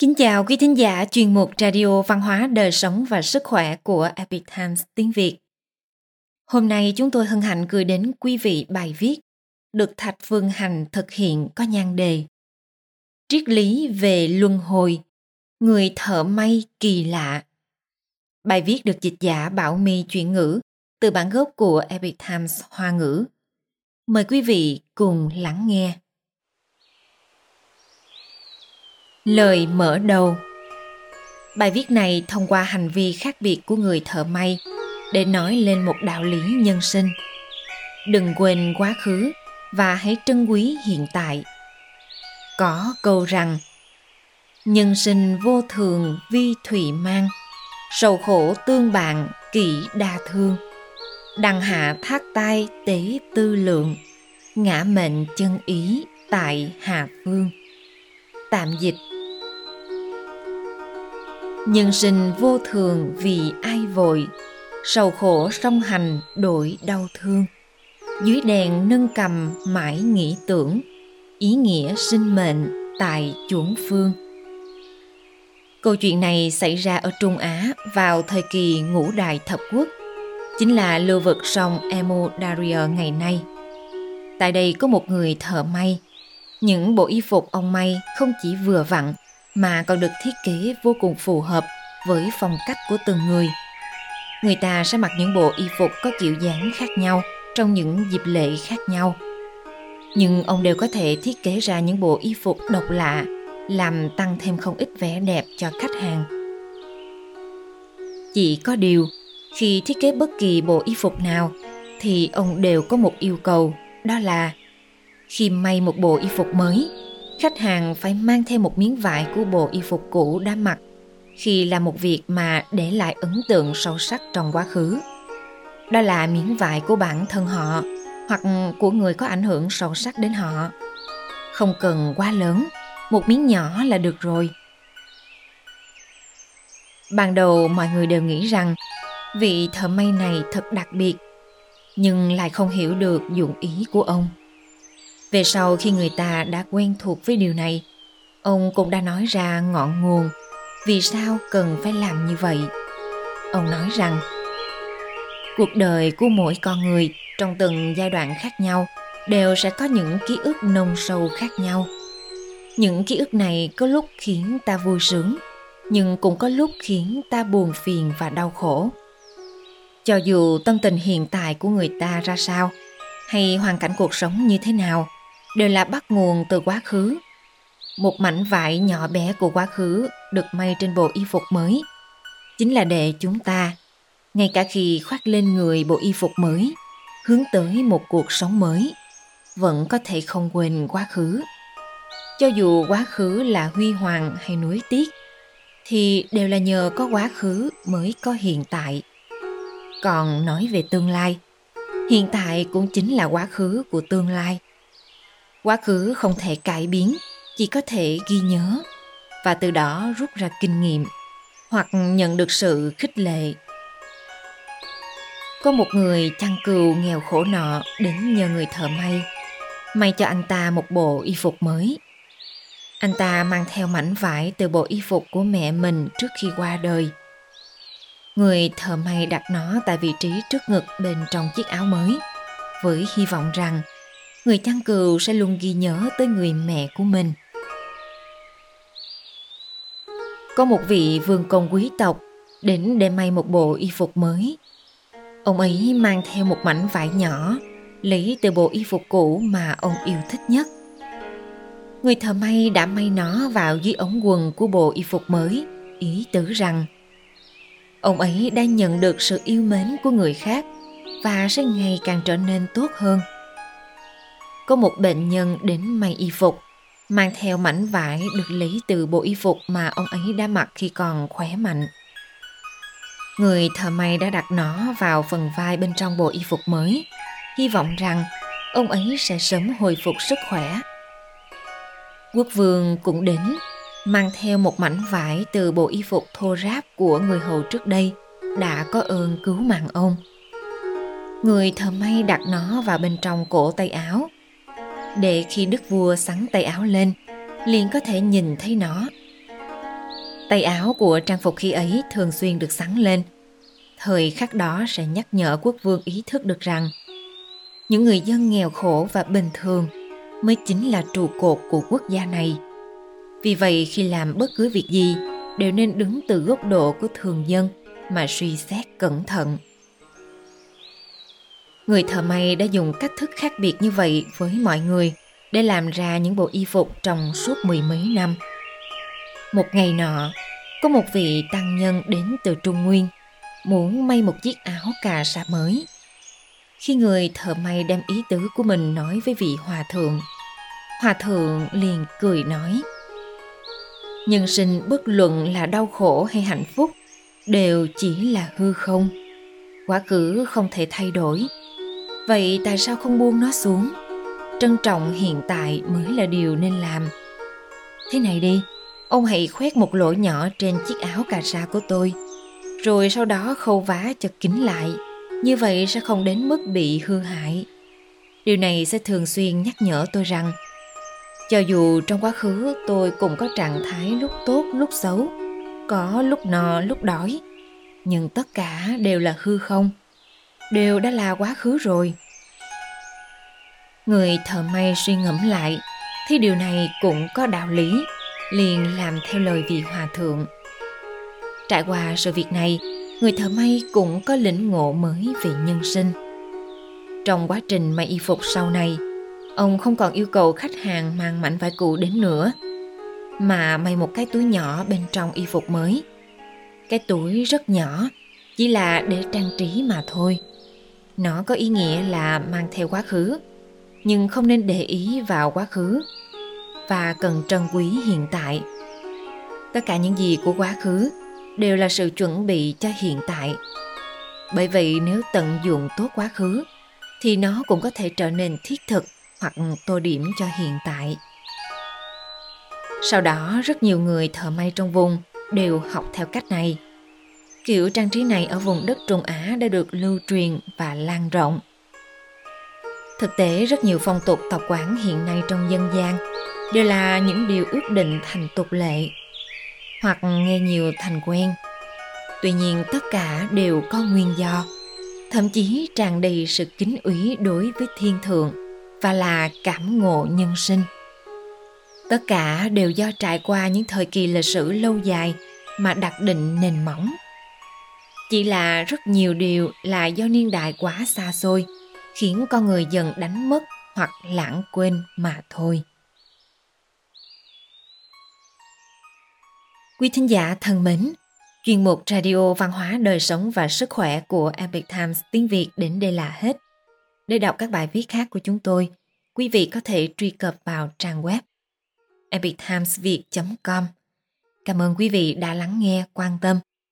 Kính chào quý thính giả chuyên mục Radio Văn hóa Đời sống và Sức khỏe của Epic Times tiếng Việt. Hôm nay chúng tôi hân hạnh gửi đến quý vị bài viết được Thạch Phương Hành thực hiện có nhan đề Triết lý về luân hồi, người thợ may kỳ lạ. Bài viết được dịch giả Bảo My chuyển ngữ từ bản gốc của Epic Times Hoa ngữ. Mời quý vị cùng lắng nghe. Lời mở đầu Bài viết này thông qua hành vi khác biệt của người thợ may để nói lên một đạo lý nhân sinh. Đừng quên quá khứ và hãy trân quý hiện tại. Có câu rằng, Nhân sinh vô thường vi thủy mang, Sầu khổ tương bạn kỷ đa thương Đằng hạ thác tai tế tư lượng, Ngã mệnh chân ý tại hạ phương Tạm dịch nhân sinh vô thường vì ai vội, sầu khổ song hành đổi đau thương dưới đèn nâng cầm mãi nghĩ tưởng, ý nghĩa sinh mệnh tại chuẩn phương câu chuyện này xảy ra ở trung á vào thời kỳ ngũ đại thập quốc, chính là lưu vực sông Emu Daria ngày nay. Tại đây có một người thợ may. Những bộ y phục ông may không chỉ vừa vặn mà còn được thiết kế vô cùng phù hợp với phong cách của từng người. Người ta sẽ mặc những bộ y phục có kiểu dáng khác nhau trong những dịp lễ khác nhau. Nhưng ông đều có thể thiết kế ra những bộ y phục độc lạ, làm tăng thêm không ít vẻ đẹp cho khách hàng. Chỉ có điều, khi thiết kế bất kỳ bộ y phục nào, thì ông đều có một yêu cầu, đó là khi may một bộ y phục mới, khách hàng phải mang theo một miếng vải của bộ y phục cũ đã mặc khi làm một việc mà để lại ấn tượng sâu sắc trong quá khứ. Đó là miếng vải của bản thân họ hoặc của người có ảnh hưởng sâu sắc đến họ. Không cần quá lớn, một miếng nhỏ là được rồi. Ban đầu mọi người đều nghĩ rằng vị thợ may này thật đặc biệt, nhưng lại không hiểu được dụng ý của ông. Về sau khi người ta đã quen thuộc với điều này, ông cũng đã nói ra ngọn nguồn vì sao cần phải làm như vậy. Ông nói rằng cuộc đời của mỗi con người trong từng giai đoạn khác nhau đều sẽ có những ký ức nông sâu khác nhau. Những ký ức này có lúc khiến ta vui sướng, nhưng cũng có lúc khiến ta buồn phiền và đau khổ. Cho dù tâm tình hiện tại của người ta ra sao, hay hoàn cảnh cuộc sống như thế nào, đều là bắt nguồn từ quá khứ. Một mảnh vải nhỏ bé của quá khứ được may trên bộ y phục mới, chính là để chúng ta, ngay cả khi khoác lên người bộ y phục mới, hướng tới một cuộc sống mới, vẫn có thể không quên quá khứ. Cho dù quá khứ là huy hoàng hay nuối tiếc, thì đều là nhờ có quá khứ mới có hiện tại. Còn nói về tương lai, hiện tại cũng chính là quá khứ của tương lai quá khứ không thể cải biến, chỉ có thể ghi nhớ. Và từ đó rút ra kinh nghiệm, hoặc nhận được sự khích lệ. Có một người chăn cừu nghèo khổ nọ đến nhờ người thợ may. May cho anh ta một bộ y phục mới. Anh ta mang theo mảnh vải từ bộ y phục của mẹ mình trước khi qua đời. Người thợ may đặt nó tại vị trí trước ngực bên trong chiếc áo mới, với hy vọng rằng người chăn cừu sẽ luôn ghi nhớ tới người mẹ của mình. Có một vị vương công quý tộc đến để may một bộ y phục mới. Ông ấy mang theo một mảnh vải nhỏ, lấy từ bộ y phục cũ mà ông yêu thích nhất. Người thợ may đã may nó vào dưới ống quần của bộ y phục mới, ý tứ rằng ông ấy đã nhận được sự yêu mến của người khác và sẽ ngày càng trở nên tốt hơn có một bệnh nhân đến may y phục, mang theo mảnh vải được lấy từ bộ y phục mà ông ấy đã mặc khi còn khỏe mạnh. Người thợ may đã đặt nó vào phần vai bên trong bộ y phục mới, hy vọng rằng ông ấy sẽ sớm hồi phục sức khỏe. Quốc vương cũng đến, mang theo một mảnh vải từ bộ y phục thô ráp của người hầu trước đây đã có ơn cứu mạng ông. Người thợ may đặt nó vào bên trong cổ tay áo để khi đức vua sắn tay áo lên, liền có thể nhìn thấy nó Tay áo của trang phục khi ấy thường xuyên được sắn lên. Thời khắc đó sẽ nhắc nhở quốc vương ý thức được rằng, những người dân nghèo khổ và bình thường mới chính là trụ cột của quốc gia này. Vì vậy, khi làm bất cứ việc gì, đều nên đứng từ góc độ của thường dân mà suy xét cẩn thận. Người thợ may đã dùng cách thức khác biệt như vậy với mọi người để làm ra những bộ y phục trong suốt mười mấy năm. Một ngày nọ, có một vị tăng nhân đến từ Trung Nguyên, muốn may một chiếc áo cà sa mới. Khi người thợ may đem ý tứ của mình nói với vị hòa thượng, hòa thượng liền cười nói nhân sinh bất luận là đau khổ hay hạnh phúc đều chỉ là hư không quá khứ không thể thay đổi vậy tại sao không buông nó xuống? Trân trọng hiện tại mới là điều nên làm. Thế này đi, ông hãy khoét một lỗ nhỏ trên chiếc áo cà sa của tôi, rồi sau đó khâu vá cho kín lại. Như vậy sẽ không đến mức bị hư hại. Điều này sẽ thường xuyên nhắc nhở tôi rằng, cho dù trong quá khứ tôi cũng có trạng thái lúc tốt, lúc xấu, có lúc no, lúc đói, nhưng tất cả đều là hư không đều đã là quá khứ rồi. Người thợ may suy ngẫm lại, thì điều này cũng có đạo lý, liền làm theo lời vị hòa thượng. Trải qua sự việc này, người thợ may cũng có lĩnh ngộ mới về nhân sinh. Trong quá trình may y phục sau này, ông không còn yêu cầu khách hàng mang mảnh vải cũ đến nữa, mà may một cái túi nhỏ bên trong y phục mới. Cái túi rất nhỏ, chỉ là để trang trí mà thôi nó có ý nghĩa là mang theo quá khứ, nhưng không nên để ý vào quá khứ và cần trân quý hiện tại. Tất cả những gì của quá khứ đều là sự chuẩn bị cho hiện tại. Bởi vậy nếu tận dụng tốt quá khứ, thì nó cũng có thể trở nên thiết thực hoặc tô điểm cho hiện tại. Sau đó, rất nhiều người thợ may trong vùng đều học theo cách này kiểu trang trí này ở vùng đất trung á đã được lưu truyền và lan rộng. Thực tế, rất nhiều phong tục tập quán hiện nay trong dân gian đều là những điều ước định thành tục lệ hoặc nghe nhiều thành quen. Tuy nhiên, tất cả đều có nguyên do, thậm chí tràn đầy sự kính ủy đối với thiên thượng và là cảm ngộ nhân sinh. Tất cả đều do trải qua những thời kỳ lịch sử lâu dài mà đặt định nền móng chỉ là rất nhiều điều là do niên đại quá xa xôi khiến con người dần đánh mất hoặc lãng quên mà thôi. Quý thính giả thân mến chuyên mục radio văn hóa đời sống và sức khỏe của epic times tiếng việt đến đây là hết. Để đọc các bài viết khác của chúng tôi, quý vị có thể truy cập vào trang web epictimesviet.com. Cảm ơn quý vị đã lắng nghe, quan tâm